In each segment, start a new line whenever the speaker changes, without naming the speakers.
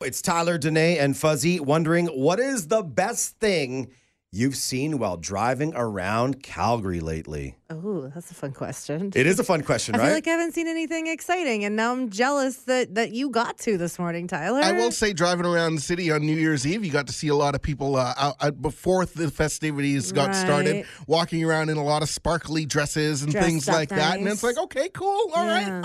It's Tyler, Danae, and Fuzzy wondering what is the best thing you've seen while driving around Calgary lately?
Oh, that's a fun question.
It is a fun question,
I
right?
feel like I haven't seen anything exciting, and now I'm jealous that that you got to this morning, Tyler.
I will say, driving around the city on New Year's Eve, you got to see a lot of people uh, out, out before the festivities got started, walking around in a lot of sparkly dresses and
Dressed
things
up
like that. And it's like, okay, cool, all right,
Yeah.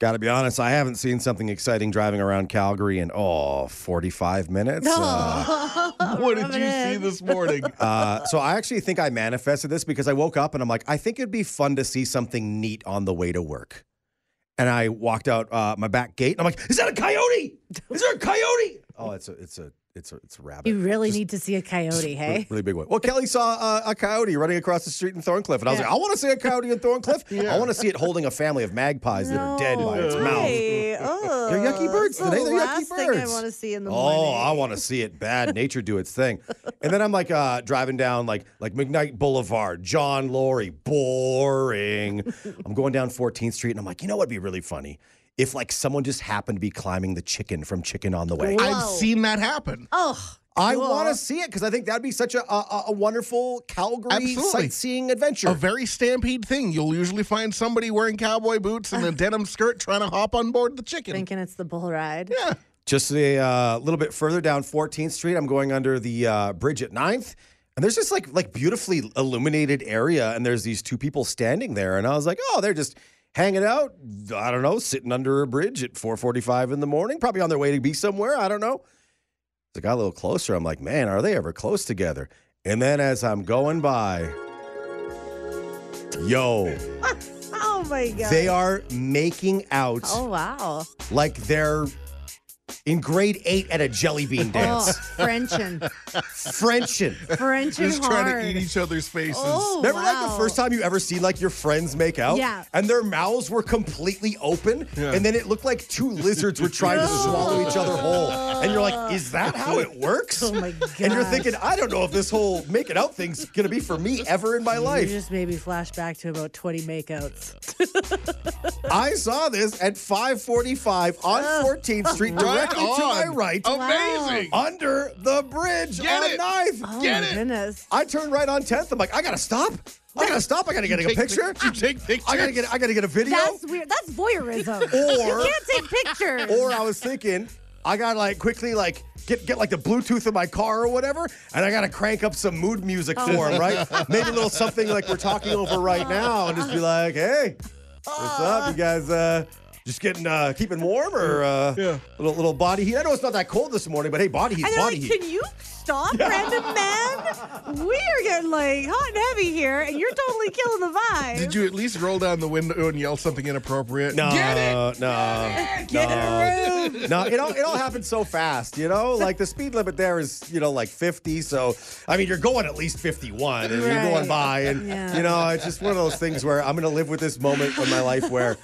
Unusual.
Gotta be honest, I haven't seen something exciting driving around Calgary in, oh, 45 minutes. Uh,
what did you see this morning?
uh, so I actually think I manifested this because I woke up and I'm like, I think it'd be fun to see something neat on the way to work. And I walked out uh, my back gate and I'm like, is that a coyote? Is there a coyote? Oh, it's a, it's a, it's a, it's a rabbit.
You really
Just
need to see a coyote, hey?
really big one. Well, Kelly saw uh, a coyote running across the street in Thorncliffe, and I was
Yeah.
like, I want to see a coyote in Thorncliffe.
Yeah.
I want to see it holding a family of magpies that are dead by its
No
mouth.
way. Oh,
They're yucky birds today.
The
They're yucky
last thing I want to see in the
Oh,
morning.
I want to see it. Bad nature do its thing. And then I'm like uh, driving down like like McKnight Boulevard, John Laurie, boring. I'm going down 14th Street, and I'm like, you know what'd be really funny if like someone just happened to be climbing the chicken from Chicken on the Way.
Whoa.
I've seen that happen.
Oh,
I
cool.
want to see it because I think that'd be such a a, a wonderful Calgary
Absolutely.
sightseeing adventure.
A very stampede thing. You'll usually find somebody wearing cowboy boots and a denim skirt trying to hop on board the chicken.
thinking it's the bull ride.
yeah.
Just a uh, little bit further down 14th Street, I'm going under the uh, bridge at 9th. And there's this like like beautifully illuminated area, and there's these two people standing there, and I was like, oh, they're just hanging out. I don't know, sitting under a bridge at 4:45 in the morning, probably on their way to be somewhere. I don't know. As I got a little closer, I'm like, man, are they ever close together? And then as I'm going by, yo,
Oh my god.
they are making out
Oh wow.
like they're in grade eight at a jelly bean
Oh,
dance.
Frenchin.
Frenchin.
Frenchin
Just
hard.
trying to eat each other's faces.
Oh,
Remember like the first time you ever seen like your friends make out?
Yeah.
And their mouths were completely open.
Yeah.
And then it looked like two lizards were trying to swallow each other whole. And you're like, is that how it works?
Oh my god.
And you're thinking, I don't know if this whole making out thing's gonna be for me ever in my life.
You just made me flash back to about 20 makeouts.
I saw this at 545 on 14th Street,
Right
directly to my right,
Amazing.
under the bridge
Get
on
it.
9th.
Oh
Get
my
it.
goodness.
I turned right on 10th. I'm like, I gotta stop. I gotta stop. I gotta get a
Take
picture.
pic- You take pictures.
I gotta get. I gotta get a video.
That's weird. That's voyeurism.
Or-
you can't take pictures.
or I was thinking, I gotta like quickly like get get like the Bluetooth in my car or whatever, and I gotta crank up some mood music for him, right? Maybe a little something like we're talking over right now, and just be like, hey, what's up, you guys? Uh, just getting uh, keeping warm or uh,
Yeah.
little little body heat. I know it's not that cold this morning, but hey, body heat,
and they're
body
like,
heat.
can you stop, random man? We are getting like hot and heavy here, and you're totally killing the vibe.
Did you at least roll down the window and yell something inappropriate?
No,
Get it!
no,
Get
no.
a room.
no, it all it all happened so fast, you know. Like the speed limit there is, you know, like 50. So I mean, you're going at least 51, and you're going by, and
Yeah.
you know, it's just one of those things where I'm gonna live with this moment in my life where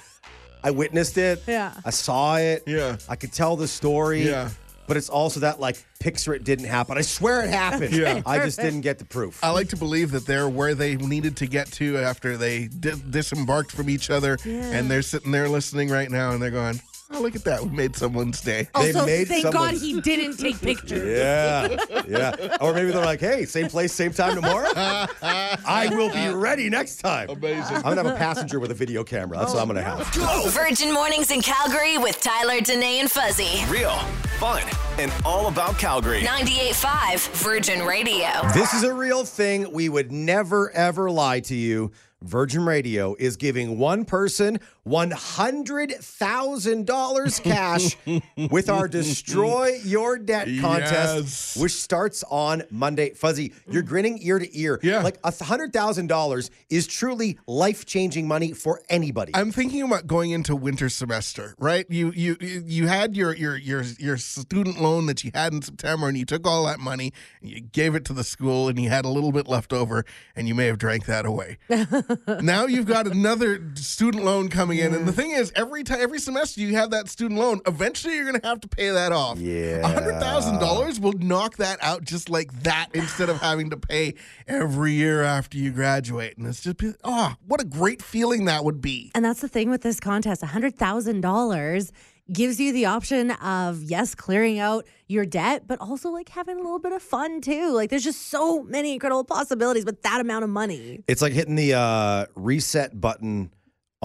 I witnessed it,
Yeah.
I saw it,
Yeah.
I could tell the story,
Yeah.
But it's also that like picture it didn't happen. I swear it happened.
Yeah.
I just didn't get the proof.
I like to believe that they're where they needed to get to after they di- disembarked from each other,
Yeah.
and they're sitting there listening right now, and they're going, "Oh, look at that! We made someone's day."
Oh, they
Also,
made
thank
someone-
God he didn't take pictures.
Yeah, yeah. Or maybe they're like, "Hey, same place, same time tomorrow. I will be ready next time."
Amazing.
I'm gonna have a passenger with a video camera. That's what I'm gonna have.
Virgin Mornings in Calgary with Tyler, Danae, and Fuzzy.
Real, fun, and all about Calgary.
98.5 Virgin Radio.
This is a real thing. We would never ever lie to you. Virgin Radio is giving one person $100,000 cash with our Destroy Your Debt contest,
Yes.
which starts on Monday. Fuzzy, you're mm. grinning ear to ear.
Yeah.
Like $100,000 is truly life changing money for anybody.
I'm thinking about going into winter semester, right? You you you had your your your your student loan that you had in September, and you took all that money and you gave it to the school, and you had a little bit left over, and you may have drank that away. now you've got another student loan coming in, and the thing is, every time every semester you have that student loan, eventually you're going to have to pay that off.
Yeah.
hundred thousand dollars will knock that out just like that, instead of having to pay every year after you graduate, and it's just oh, what a great feeling that would be.
And that's the thing with this contest $100,000 gives you the option of, yes, clearing out your debt, but also like having a little bit of fun too. Like there's just so many incredible possibilities with that amount of money.
It's like hitting the uh, reset button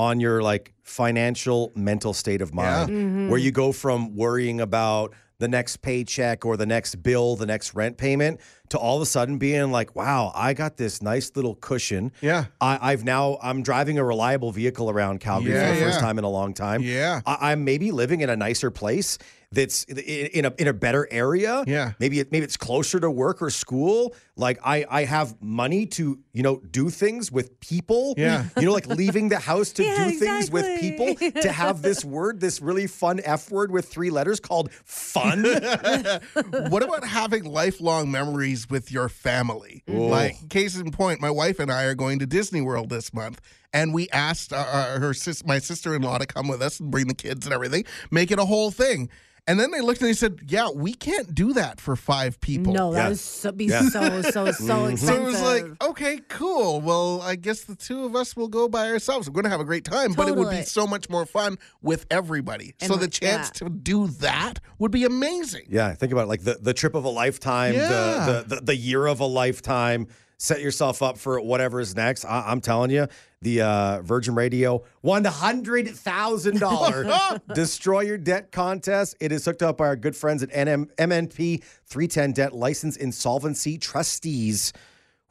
on your like financial mental state of mind, mm-hmm. where you go from worrying about the next paycheck or the next bill, the next rent payment, to all of a sudden being like, "Wow, I got this nice little cushion."
Yeah.
I, I've now I'm driving a reliable vehicle around Calgary
Yeah,
for the first time in a long time.
Yeah.
I, I'm maybe living in a nicer place that's in, a in a better area.
Yeah.
maybe it, maybe it's closer to work or school. Like I I have money to you know do things with people.
Yeah.
you know like leaving the house to
Yeah,
do things with people. To have this word, this really fun F word with three letters called fun.
what about having lifelong memories with your family? Like, case in point, my wife and I are going to Disney World this month, and we asked uh, uh, her sis- my sister in law to come with us and bring the kids and everything, make it a whole thing. And then they looked and they said, "Yeah, we can't do that for five people."
No, that
Yeah.
would so, be
Yeah.
so, so, so expensive.
So it was like, okay, cool. Well, I guess the two of us will go by ourselves. We're going to have a great time, but it would be so much more fun with everybody.
And
so the chance
that.
to do that would be amazing.
Yeah, think about it. Like the, the trip of a lifetime,
Yeah.
the, the, the the year of a lifetime. Set yourself up for whatever is next. I, I'm telling you, the uh, Virgin Radio one hundred thousand dollar destroy your debt contest. It is hooked up by our good friends at NM, MNP 310 Debt License Insolvency Trustees.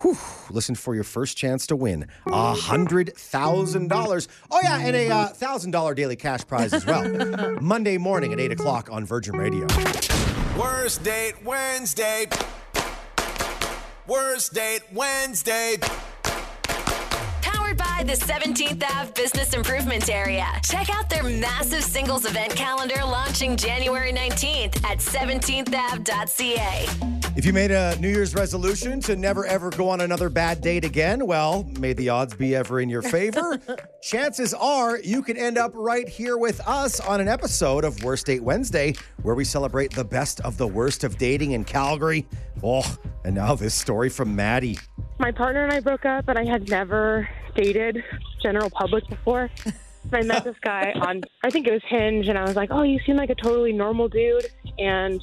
Whew, listen for your first chance to win a hundred thousand dollars. Oh yeah, and a uh, thousand dollar daily cash prize as well. Monday morning at eight o'clock on Virgin Radio.
Worst date Wednesday. Worst date Wednesday.
Powered by the 17th Ave Business Improvement Area. Check out their massive singles event calendar launching January 19th at 17thave.ca.
If you made a New Year's resolution to never ever go on another bad date again, well, may the odds be ever in your favor. Chances are you could end up right here with us on an episode of Worst Date Wednesday, where we celebrate the best of the worst of dating in Calgary. Oh, and now this story from Maddie.
my partner and I broke up, and I had never dated general public before. I met this guy on, I think it was Hinge, and I was like, oh, you seem like a totally normal dude. And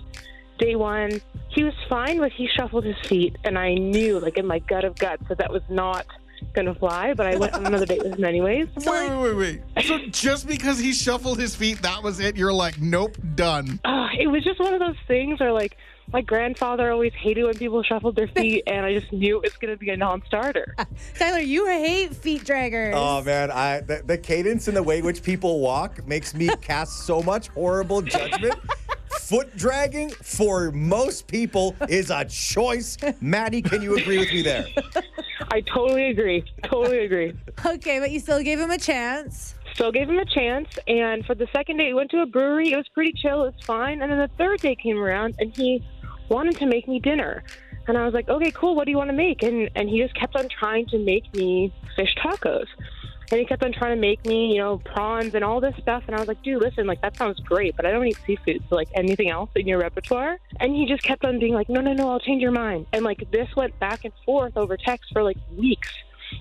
day one, he was fine, but he shuffled his feet, and I knew, like in my gut of guts, that that was not going to fly. But I went on another date with him anyways.
Wait, wait, wait, wait. So just because he shuffled his feet, that was it? You're like, nope, done.
Uh, it was just one of those things where, like, my grandfather always hated when people shuffled their feet, and I just knew it was going to be a non-starter.
Tyler, you hate feet draggers.
Oh man, I the, the cadence and the way in which people walk makes me cast so much horrible judgment. Foot dragging for most people is a choice. Maddie, can you agree with me there?
I totally agree. Totally agree.
Okay, but you still gave him a chance.
Still gave him a chance, and for the second day, we went to a brewery. It was pretty chill. It was fine. And then the third day came around, and he wanted to make me dinner. And I was like, okay, cool. What do you want to make? And and he just kept on trying to make me fish tacos. And he kept on trying to make me, you know, prawns and all this stuff. And I was like, dude, listen, like that sounds great, but I don't eat seafood. So like anything else in your repertoire? And he just kept on being like, no, no, no, I'll change your mind. And like this went back and forth over text for like weeks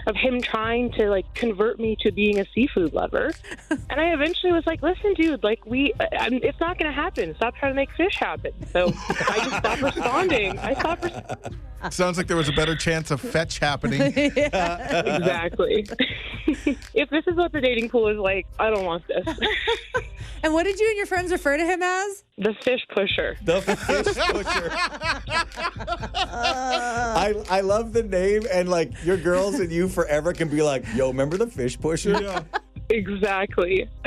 of him trying to like convert me to being a seafood lover. and I eventually was like, listen, dude, like we, I, I'm- it's not going to happen. Stop trying to make fish happen. So I just stopped responding. I stopped. Res-
Sounds like there was a better chance of fetch happening.
exactly. if this is what the dating pool is like, I don't want this.
And what did you and your friends refer to him as?
the fish pusher.
The fish pusher. I I love the name and like your girls and you forever can be like, yo, remember the fish pusher?
Exactly.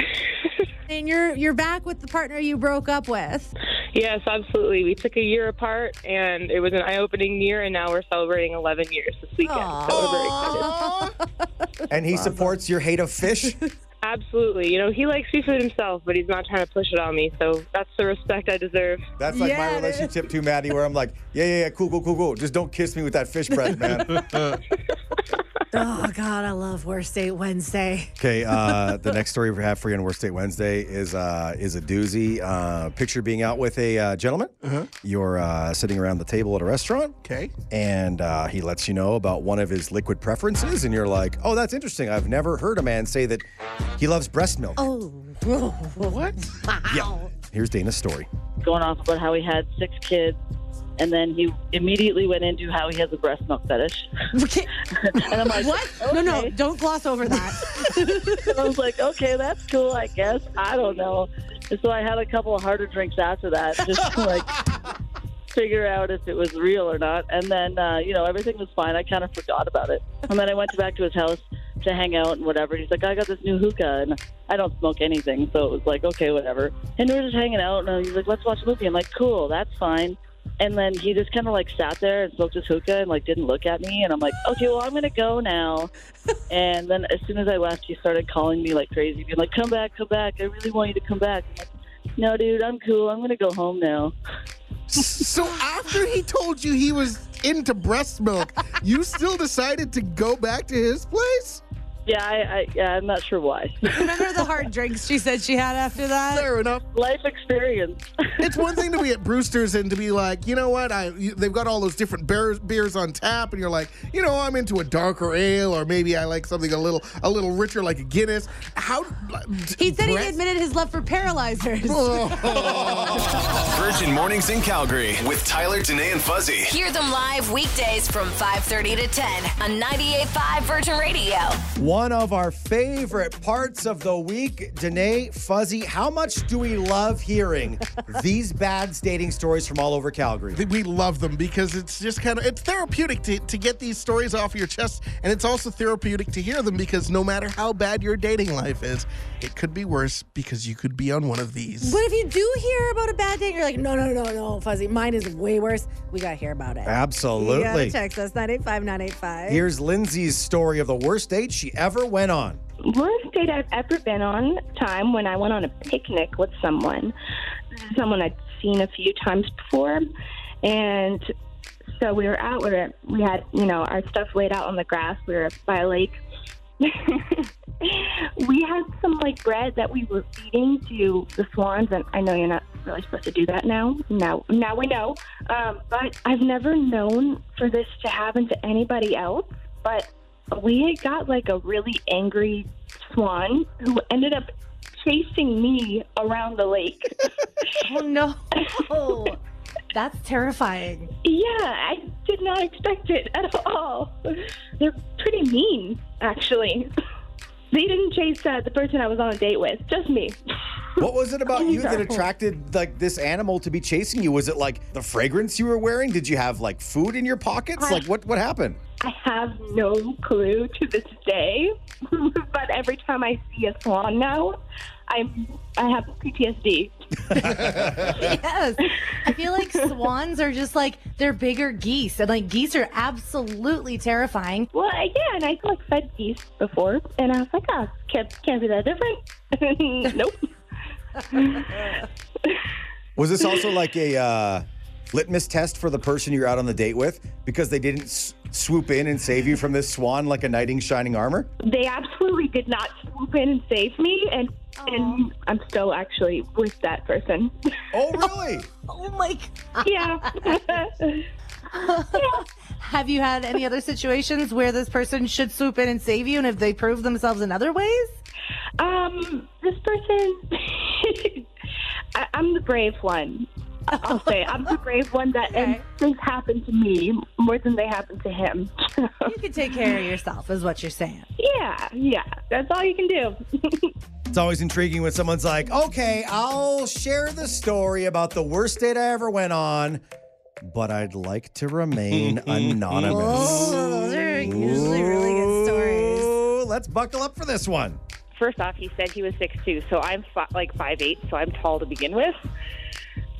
And you're you're back with the partner you broke up with.
yes, absolutely. We took a year apart, and it was an eye-opening year, and now we're celebrating 11 years this weekend. So we're very excited.
And he supports your hate of fish.
Absolutely. You know, he likes seafood himself, but he's not trying to push it on me. So that's the respect I deserve.
That's like
Yeah,
my relationship too, Maddie, where I'm like, yeah, yeah, yeah, cool, cool, cool, cool. Just don't kiss me with that fish breath, man.
Oh God, I love Worst Date Wednesday.
Okay, uh, the next story we have for you on Worst Date Wednesday is uh, is a doozy. Uh, picture being out with a uh, gentleman. You're uh, sitting around the table at a restaurant,
Okay.
and uh, he lets you know about one of his liquid preferences, and you're like, "Oh, that's interesting. I've never heard a man say that he loves breast milk."
Oh,
What?
Yeah. Here's Dana's story.
going off about how he had six kids, and then he immediately went into how he has a breast milk fetish. and I'm like,
what? No, no, don't gloss over that.
And I was like, okay, that's cool, I guess. I don't know. And so I had a couple of harder drinks after that, just to like figure out if it was real or not. And then, uh, you know, everything was fine. I kind of forgot about it. And then I went back to his house to hang out and whatever. He's like, I got this new hookah, and I don't smoke anything, so it was like, okay, whatever. And we were just hanging out, and he's like, let's watch a movie. I'm like, cool, that's fine. And then he just kind of like sat there and smoked his hookah and like didn't look at me. And I'm like, okay, well, I'm gonna go now. and then as soon as I left, he started calling me like crazy, being like, come back, come back. I really want you to come back. I'm like, no, dude, I'm cool. I'm gonna go home now.
So after he told you he was into breast milk, you still decided to go back to his place?
Yeah, I, I yeah, I'm not sure why.
Remember the hard drinks she said she had after that?
Fair enough.
Life experience.
It's one thing to be at Brewster's and to be like, you know what? I you, they've got all those different beers, beers on tap, and you're like, you know, I'm into a darker ale, or maybe I like something a little a little richer, like a Guinness. How?
He said he admitted his love for paralyzers. Oh.
Virgin Mornings in Calgary with Tyler, Danae, and Fuzzy.
Hear them live weekdays from 5:30 to 10 on 98.5 Virgin Radio.
One of our favorite parts of the week, Danae, Fuzzy. How much do we love hearing these bad dating stories from all over Calgary?
we love them because it's just kind of it's therapeutic to, to get these stories off your chest and it's also therapeutic to hear them because no matter how bad your dating life is it could be worse because you could be on one of these
But if you do hear about a bad date, you're like, no, no, no, no, Fuzzy, mine is way worse. We gotta hear about it. You gotta
Absolutely.
text us 985 985.
Here's Lindsay's story of the worst date she ever went on.
Worst date I've ever been on time when I went on a picnic with someone. Someone I'd seen a few times before. And so we were out, we, we had, you know, our stuff laid out on the grass. We were by a lake. we had some like bread that we were feeding to the swans, and I know you're not really supposed to do that now. Now, now we know. Um, but I've never known for this to happen to anybody else. But we got like a really angry swan who ended up chasing me around the lake.
Oh, no. That's terrifying.
yeah, I did not expect it at all. They're pretty mean, actually. They didn't chase uh, the person I was on a date with, just me.
What was it about you that attracted like this animal to be chasing you? Was it like the fragrance you were wearing? Did you have like food in your pockets? Like what what happened?
I have no clue to this day, but every time I see a swan now, I'm I have PTSD.
Yes. I feel like swans are just like, they're bigger geese. And like, geese are absolutely terrifying.
Well, yeah, and I like fed geese before, and I was like, oh, can't can't be that different. nope.
Was this also like a uh, litmus test for the person you're out on the date with because they didn't s- swoop in and save you from this swan like a knight in shining armor?
They absolutely did not swoop in and save me, and and I'm still actually with that person.
Oh, really?
Oh my God.
yeah.
Have you had any other situations where this person should swoop in and save you and if they prove themselves in other ways?
Um, this person, I, I'm the brave one. I'll say I'm the brave one that and things happen to me more than they happen to him.
You can take care of yourself, is what you're saying.
yeah, yeah, that's all you can do.
It's always intriguing when someone's like, okay, I'll share the story about the worst date I ever went on, but I'd like to remain anonymous.
Oh, those are usually really good stories.
Let's buckle up for this one.
first off, he said he was six two, so I'm fi- like five eight, so I'm tall to begin with.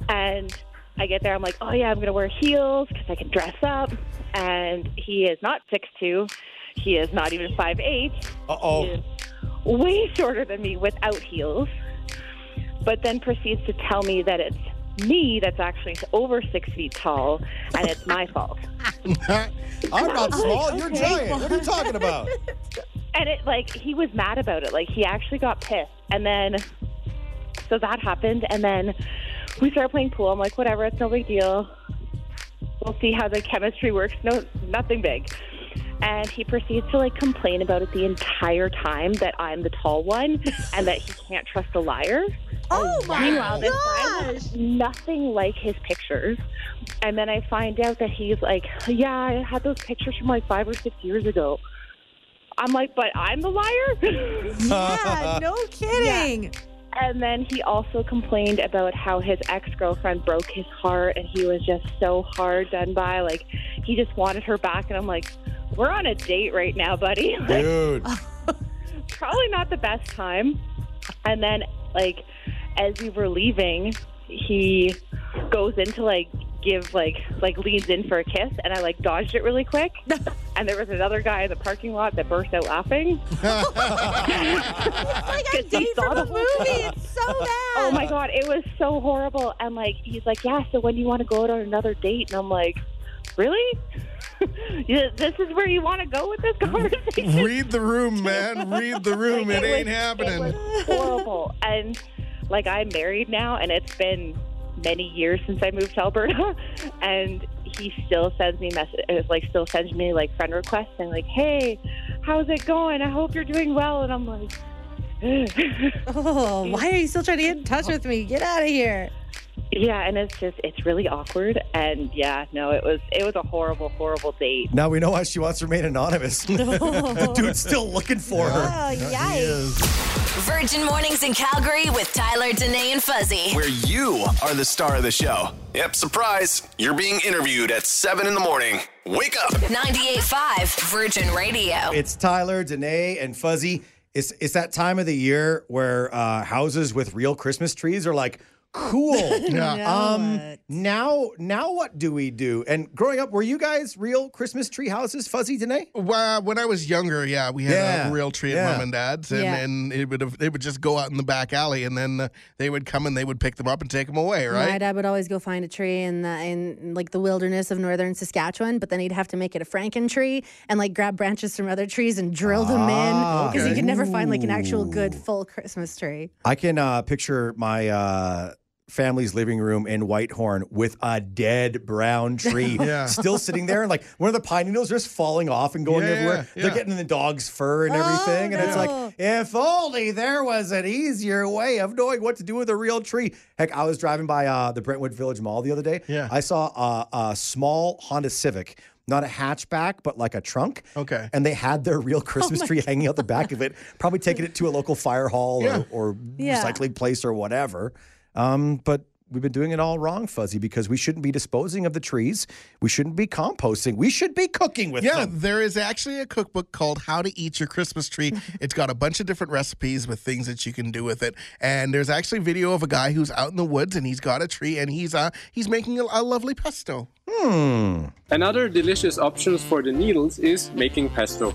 And I get there, I'm like, oh yeah, I'm gonna wear heels because I can dress up. And he is not six two, he is not even five eight.
Uh oh.
way shorter than me without heels. But then proceeds to tell me that it's me that's actually over six feet tall, and it's my fault.
I'm not small. You're giant. What are you talking about?
and it like he was mad about it. Like he actually got pissed, and then so that happened, and then we started playing pool. I'm like, whatever, it's no big deal. We'll see how the chemistry works. No, nothing big. And he proceeds to like complain about it the entire time that I'm the tall one and that he can't trust a liar.
Oh my
Meanwhile, this guy
gosh.
nothing like his pictures. And then I find out that he's like, yeah, I had those pictures from like five or six years ago. I'm like, but I'm the liar?
Yeah, no kidding.
And then he also complained about how his ex girlfriend broke his heart and he was just so hard done by. Like, he just wanted her back. And I'm like, we're on a date right now, buddy. Like,
Dude.
probably not the best time. And then, like, as we were leaving, he goes into like give like like leans in for a kiss, and I like dodged it really quick. and there was another guy in the parking lot that burst out laughing.
It's like a date from a movie.
whole
It's so bad.
Oh my god, it was so horrible. And like he's like, yeah. So when you want to go out on another date, and I'm like, really? Yeah, this is where you want to go with this conversation?
Read the room, man. Read the room.
Like,
It ain't
was-
happening.
It was horrible. and like I'm married now, and it's been many years since I moved to Alberta, and he still sends me messages, uh, like still sends me like friend requests, and like, hey, how's it going? I hope you're doing well. And I'm like.
Oh, why are you still trying to get in touch oh. with me? Get out of here.
Yeah, and it's just it's really awkward and yeah, no, it was it was a horrible, horrible date.
Now we know why she wants to remain anonymous. the dude's still looking for her.
Oh, yikes.
Virgin Mornings in Calgary with Tyler, Danae, and Fuzzy.
Where you are the star of the show. Yep, surprise. You're being interviewed at 7 in the morning. Wake up.
98.5 Virgin Radio.
It's Tyler, Danae, and Fuzzy. It's it's that time of the year where uh, houses with real Christmas trees are like cool.
Yeah.
Um,
What?
now, now what do we do? And growing up, were you guys real Christmas tree houses, Fuzzy today?
Well, when I was younger, yeah, we had
Yeah,
a real tree
yeah.
at mom and dad's, and,
Yeah.
and it would have, they would just go out in the back alley, and then uh, they would come and they would pick them up and take them away, right?
My dad would always go find a tree in the in like the wilderness of northern Saskatchewan, but then he'd have to make it a franken tree and like grab branches from other trees and drill them
Ah,
in because he
okay.
could never find like an actual good full Christmas tree.
I can uh, picture my uh, family's living room in Whitehorn with a dead brown tree
Yeah.
still sitting there, and like one of the pine needles just falling off and going
Yeah,
everywhere.
yeah,
They're getting in the dog's fur and everything, and it's like, if only there was an easier way of knowing what to do with a real tree. Heck, I was driving by uh, the Brentwood Village Mall the other day.
Yeah.
I saw a, a small Honda Civic. Not a hatchback, but like a trunk.
Okay.
And they had their real Christmas tree hanging out the back of it, probably taking it to a local fire hall
Yeah.
or, or
Yeah.
recycling place or whatever. Um, but we've been doing it all wrong, Fuzzy, because we shouldn't be disposing of the trees. We shouldn't be composting. We should be cooking with
Yeah,
them.
there is actually a cookbook called How to Eat Your Christmas Tree. it's got a bunch of different recipes with things that you can do with it. And there's actually video of a guy who's out in the woods and he's got a tree and he's uh he's making a, a lovely pesto. Hmm.
Another delicious option for the needles is making pesto.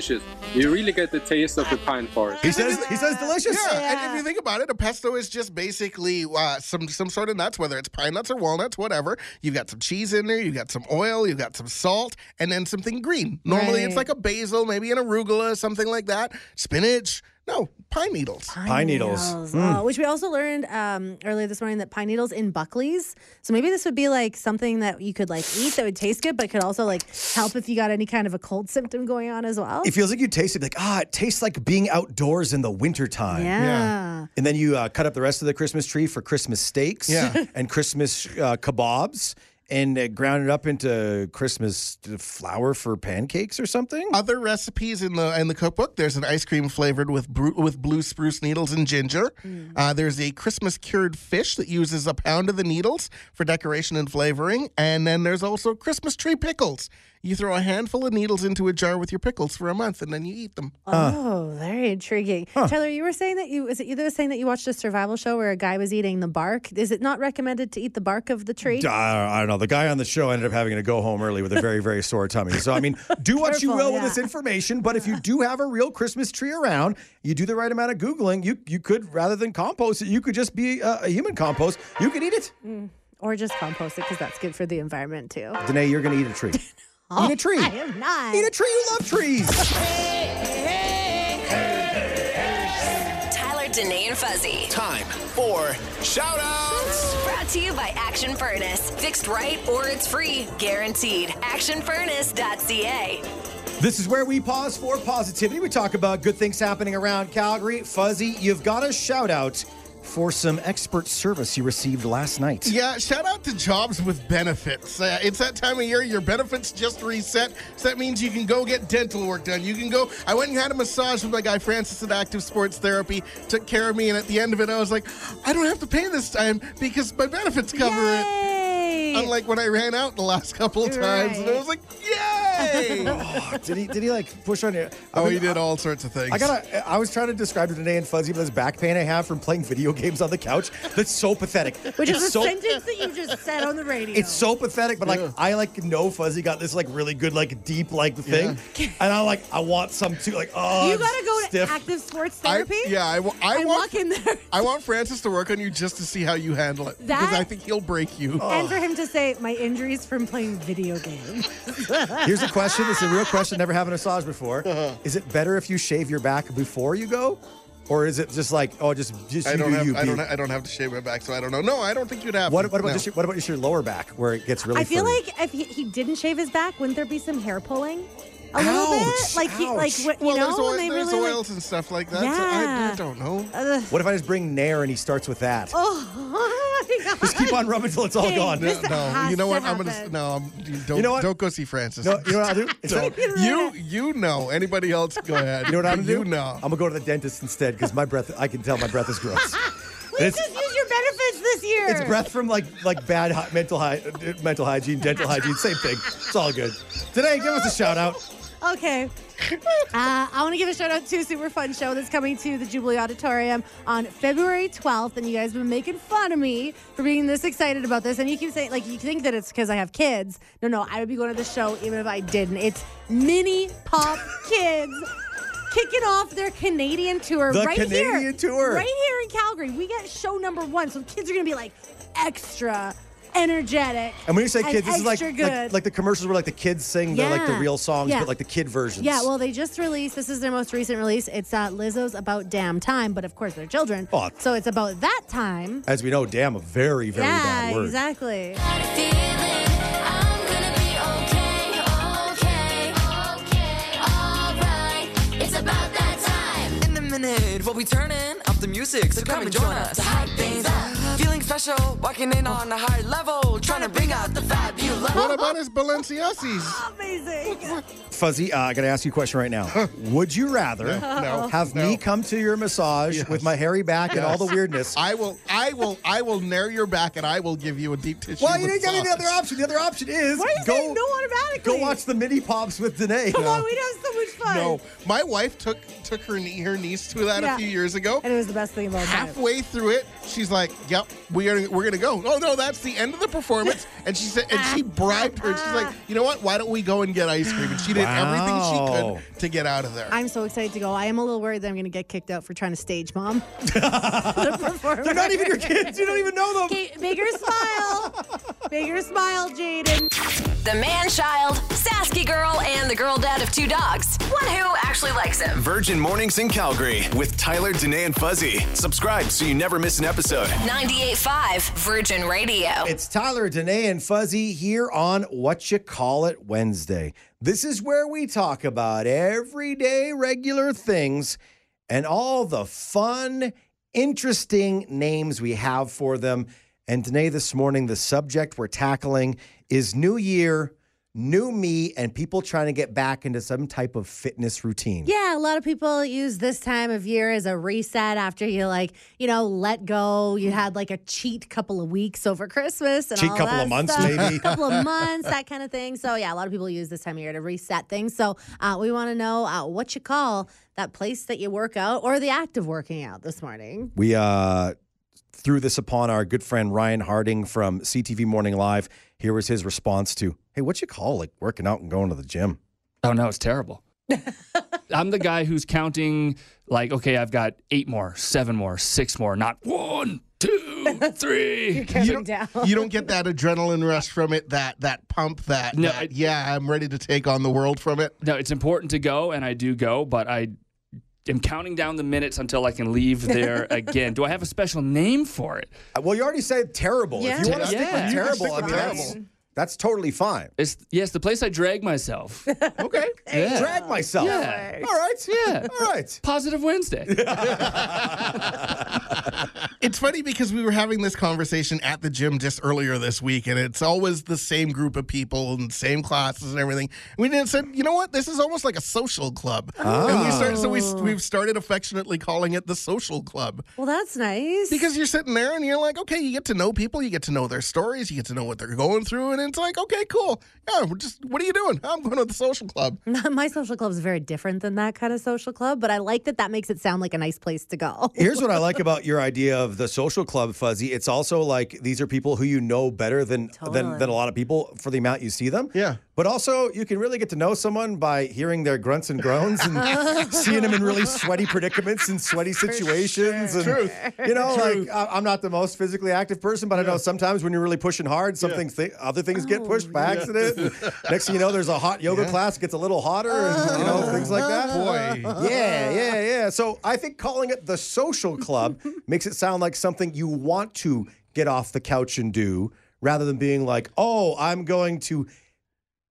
Delicious. You really get the taste of the pine forest.
He says he says delicious.
Yeah, and if you think about it, a pesto is just basically uh, some some sort of nuts, whether it's pine nuts or walnuts, whatever. You've got some cheese in there, you've got some oil, you've got some salt, and then something green. Normally, it's like a basil, maybe an arugula, something like that. Spinach. No, pine needles.
Pine needles.
Oh, which we also learned um, earlier this morning that pine needles in Buckley's. So maybe this would be like something that you could like eat that would taste good, but could also like help if you got any kind of a cold symptom going on as well.
It feels like you taste it like, ah, it tastes like being outdoors in the wintertime.
yeah.
And then you uh, cut up the rest of the Christmas tree for Christmas steaks
Yeah.
and Christmas uh, kebabs and uh, ground it up into Christmas flour for pancakes or something.
Other recipes in the in the cookbook. There's an ice cream flavored with bru- with blue spruce needles and ginger. Uh, there's a Christmas cured fish that uses a pound of the needles for decoration and flavoring, and then there's also Christmas tree pickles You throw a handful of needles into a jar with your pickles for a month, and then you eat them.
Oh, uh. very intriguing. Tyler, you were saying that you was it you that was saying that you watched a survival show where a guy was eating the bark? Is it not recommended to eat the bark of the tree?
I, I don't know. The guy on the show ended up having to go home early with a very, very sore tummy. So, I mean, do what you
Careful,
will with this information. But if you do have a real Christmas tree around, you do the right amount of Googling, you, you could, rather than compost it, you could just be a, a human compost. You could eat it. Mm.
Or just compost it because that's good for the environment too.
Danae, you're going to eat a tree. eat oh, a tree.
I am not.
Eat a tree. You love trees.
Tyler, Danae, and Fuzzy.
Time for shout outs.
Brought to you by Action Furnace. Fixed right or it's free. Guaranteed. ActionFurnace.ca.
This is where we pause for positivity. We talk about good things happening around Calgary. Fuzzy, you've got a shout out for some expert service you received last night.
Yeah, shout out to jobs with benefits. Uh, it's that time of year, your benefits just reset. So that means you can go get dental work done. You can go. I went and had a massage with my guy Francis at Active Sports Therapy, took care of me, and at the end of it, I was like, I don't have to pay this time because my benefits cover it. Unlike when I ran out the last couple of times, and I was like, yay!
did he? Did he like push on you?
oh,
I
he
mean,
did all sorts of things.
I gotta. I was trying to describe to Danae and Fuzzy but this back pain I have from playing video games on the couch. That's so pathetic.
Which
it's
is a
so,
sentence that you just said on the radio.
It's so pathetic, but like I like know Fuzzy got this like really good like deep like thing, and I like I want some too. Like oh,
you gotta go to
stiff.
active sports
I-
therapy.
yeah, I, wa- I want.
walk in there.
I want Francis to work on you just to see how you handle it. because I think he'll break you.
And for him to say, my injuries from playing video games.
Here's a question. It's a real question. Never had a massage before.
Uh-huh.
Is it better if you shave your back before you go, or is it just like oh just just
I
you
don't
do
have
you?
I don't I don't have to shave my back, so I don't know. No, I don't think you'd have.
what, what about
No.
just your, what about just your lower back where it gets really?
I feel
furry?
like if he, he didn't shave his back, wouldn't there be some hair pulling? A little
Ouch,
bit? Like, he, like what, you
Well,
know,
there's, oil,
they
there's
really
oils
like,
and stuff like that. So I,
Yeah.
I don't know.
Ugh.
What if I just bring Nair and he starts with that?
oh, my God.
Just keep on rubbing till it's all
Hey,
gone.
this-
No, no,
has
you know
to
what? I'm gonna
happen.
no. I'm, you don't
You know what?
don't go see Francis.
No, you know what I'll do? Instead of-
Don't.
you you know. Anybody else? Go ahead.
You know what I'm gonna
You
do?
know.
I'm gonna go to the dentist instead because my breath. I can tell my breath is gross.
Let's
It's-
just use your benefits this year.
It's breath from like like bad hy- mental hy- uh, mental hygiene, dental hygiene, same thing. It's all good. Today, give us a shout out.
Okay. Uh, I want to give a shout out to a super fun show that's coming to the Jubilee Auditorium on February 12th. And you guys have been making fun of me for being this excited about this. And you keep saying, like, you think that it's because I have kids. No, no, I would be going to the show even if I didn't. It's Mini Pop Kids. Kicking off their Canadian tour
The
right
Canadian
here.
tour.
Right here in Calgary. We get show number one. So kids are going to be like extra energetic.
And when you say kids, this is like,
extra
like like the commercials where like the kids sing the like the real songs,
Yeah.
but like the kid versions.
Yeah, well, they just released. This is their most recent release. It's uh, Lizzo's "About Damn Time," but of course they're children,
Oh.
so it's about that time.
as we know, damn, a very very
yeah,
bad word.
exactly.
Minute, we'll be turning up the music, so come and join us to special, walking in on a high level, trying to bring out the vibe you love.
What about his Balenciagas?
Amazing.
Fuzzy, uh, I got to ask you a question right now. Would you rather
No,
have
no.
me come to your massage
Yes.
with my hairy back and all the weirdness?
I will, I will, I will nair your back, and I will give you a deep tissue.
well, you didn't give me the
massage.
other option. The other option is
Why are
go
saying no automatically?
go watch the mini pops with Danae.
Come on, we'd have so much fun.
No, my wife took took her knee, her niece to that
Yeah.
a few years ago.
And it was the best thing of all time.
Halfway through it, she's like, "Yep, we are we're gonna go." Oh no, that's the end of the performance. And she said, and she bribed her. She's like, "You know what? Why don't we go and get ice cream?" And she did everything she could to get out of there.
I'm so excited to go. I am a little worried that I'm going to get kicked out for trying to stage mom. the performer.
They're not even your kids. You don't even know them.
Okay, bigger smile. bigger smile, Jaden.
The man child, Sasky girl, and the girl dad of two dogs. One who actually likes him.
Virgin Mornings in Calgary with Tyler, Danae, and Fuzzy. Subscribe so you never miss an episode.
98.5 Virgin Radio.
It's Tyler, Danae, and Fuzzy here on What You Call It Wednesday. This is where we talk about everyday regular things and all the fun, interesting names we have for them. And Danae, this morning, the subject we're tackling is New Year, new me and people trying to get back into some type of fitness routine.
Yeah, a lot of people use this time of year as a reset after you like, you know, let go. You had like a cheat couple of weeks over Christmas and
Cheat
all
couple
that
of months,
stuff.
maybe.
couple of months, that kind of thing. So yeah, a lot of people use this time of year to reset things. So uh, we want to know uh, what you call that place that you work out or the act of working out this morning.
We uh, threw this upon our good friend Ryan Harding from CTV Morning Live. Here was his response to, "Hey, what you call like working out and going to the gym?"
Oh no, it's terrible. I'm the guy who's counting like, okay, I've got eight more, seven more, six more, not one, two, three.
You're don't, you don't get that adrenaline rush from it, that that pump, that,
No,
that,
I-
yeah, I'm ready to take on the world from it.
No, it's important to go, and I do go, but I am counting down the minutes until I can leave there again. Do I have a special name for it?
Uh, Well, you already said terrible.
Yeah.
If you want to stick with
You
terrible, I
with
mean, that's,
terrible.
That's totally fine.
It's yes, the place I drag myself.
Okay.
Yeah.
Drag myself.
Yeah.
All right.
Yeah.
All right.
Positive Wednesday.
It's funny because we were having this conversation at the gym just earlier this week, and it's always the same group of people and same classes and everything. We didn't said, you know what? This is almost like a social club, and we started. So we oh. we've started affectionately calling it the social club
Well, that's nice.
because you're sitting there and you're like, okay, you get to know people, you get to know their stories, you get to know what they're going through, and it's like, okay, cool. Yeah, we're just what are you doing? I'm going to the social club.
my social club is very different than that kind of social club, but I like that that makes it sound like a nice place to go.
Here's what I like about your idea of the social club, Fuzzy. It's also like these are people who you know better than than,
Totally.
than a lot of people for the amount you see them.
Yeah.
But also, you can really get to know someone by hearing their grunts and groans and seeing them in really sweaty predicaments and sweaty situations. And,
Truth.
You know, like I- I'm not the most physically active person, but I know sometimes when you're really pushing hard, some things, thi- other things get pushed by accident. And next thing you know, there's a hot yoga class, it gets a little hotter, and you know things like that.
Boy.
Yeah, yeah, yeah. So I think calling it the social club makes it sound like something you want to get off the couch and do rather than being like, oh, I'm going to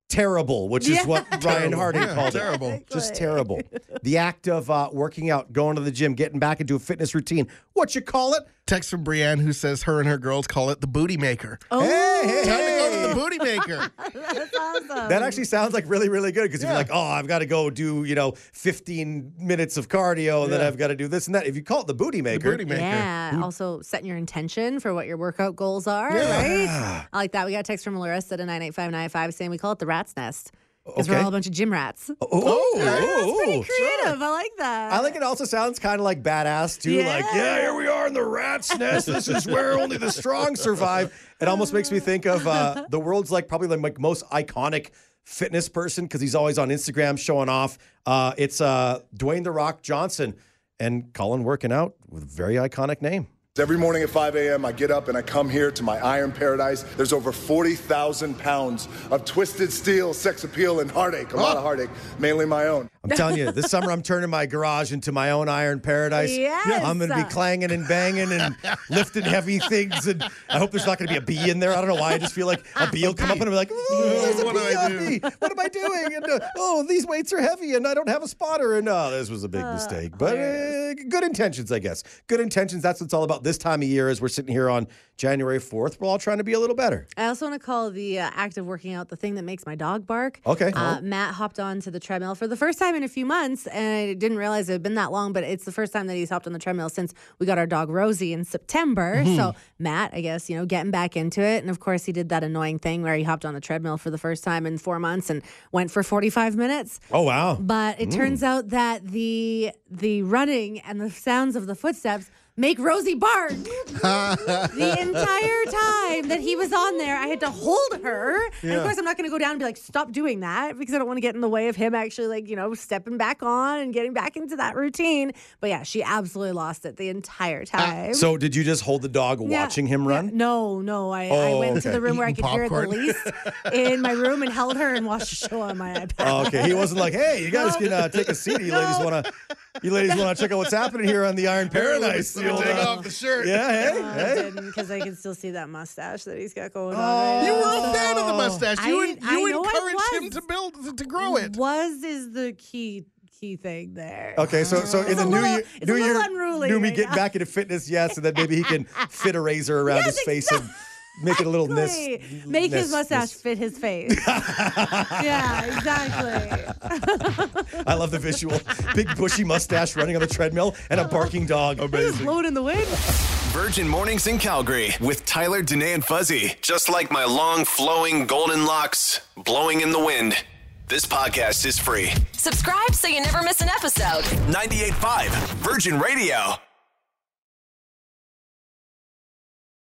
terrible, which is what Ryan Harding
Yeah,
called
terrible.
it. Just terrible. The act of uh, working out, going to the gym, getting back into a fitness routine. What you call it?
Text from Brienne who says her and her girls call it the booty maker.
Oh,
Hey, hey,
Time to go to the booty maker.
that's awesome.
That actually sounds like really, really good because if
Yeah.
you're like, oh, I've got to go do, you know, 15 minutes of cardio and then I've got to do this and that. If you call it the booty maker,
booty maker.
Yeah. Also, setting your intention for what your workout goals are,
Yeah.
right? I like that. We got a text from Larissa at 98595 saying we call it the rat's nest because we're all a bunch of gym rats.
oh, oh,
Pretty
oh.
creative. I like that.
I like it also sounds kind of like badass too. Like,
Yeah.
yeah, here we are in the rat's nest. This is where only the strong survive. It almost makes me think of uh, the world's like probably like, most iconic fitness person because he's always on Instagram showing off. Uh, it's uh, Dwayne the Rock Johnson and Colin working out with a very iconic name.
Every morning at 5 a.m., I get up and I come here to my Iron Paradise. There's over 40,000 pounds of twisted steel, sex appeal, and heartache. A lot of heartache, mainly my own.
I'm telling you, this summer I'm turning my garage into my own iron paradise.
Yes.
I'm going to be clanging and banging and lifting heavy things. And I hope there's not going to be a bee in there. I don't know why. I just feel like a bee will come up and I'll be like, oh, there's a
What
bee on me. What am I doing? And uh, oh, these weights are heavy and I don't have a spotter. And oh, this was a big mistake. But uh, good intentions, I guess. Good intentions. That's what it's all about this time of year as we're sitting here on January 4th. We're all trying to be a little better.
I also want to call the uh, act of working out the thing that makes my dog bark.
Okay.
Uh, Matt hopped onto the treadmill for the first time in a few months, and I didn't realize it had been that long, but it's the first time that he's hopped on the treadmill since we got our dog Rosie in September.
Mm-hmm.
So, Matt, I guess, you know, getting back into it. And of course, he did that annoying thing where he hopped on the treadmill for the first time in four months and went for 45 minutes.
Oh, wow.
But it turns out that the the running and the sounds of the footsteps make Rosie bark. the entire time that he was on there, I had to hold her. And of course, I'm not going to go down and be like, stop doing that because I don't want to get in the way of him actually, like, you know, stepping back on and getting back into that routine. But yeah, she absolutely lost it the entire time.
So did you just hold the dog
Yeah,
watching him
yeah.
run?
No, no. I, I
Oh,
went to
okay.
the room where I
Eating
could hear it the least in my room and held her and watched a show on my iPad.
Oh, okay. He wasn't like, hey, you guys can uh, take a seat. You ladies want to, you ladies want to check out what's happening here on the Iron Paradise.
Let me
The old,
take
uh,
off the shirt.
yeah, hey,
No, I
hey.
didn't because I can still see that mustache that he's got going on.
Oh.
right
You
now.
were a fan of the mustache. You,
I-
en- you
I
encouraged him to build to grow it.
Was is the key key thing there.
Okay, so so in the new
little-
year,
it's a
new year,
unruly
new me
right
getting
now.
back into fitness, yes, and then maybe he can fit a razor around
Yes,
his face and make it a little nis-
Exactly. Make his mustache
nis-
fit his face. yeah, exactly.
I love the visual. Big bushy mustache running on the treadmill and a barking dog.
Just blowing in the wind.
Virgin Mornings in Calgary with Tyler, Danae, and Fuzzy. Just like my long, flowing golden locks blowing in the wind. This podcast is free.
Subscribe so you never miss an episode.
98.5 Virgin Radio.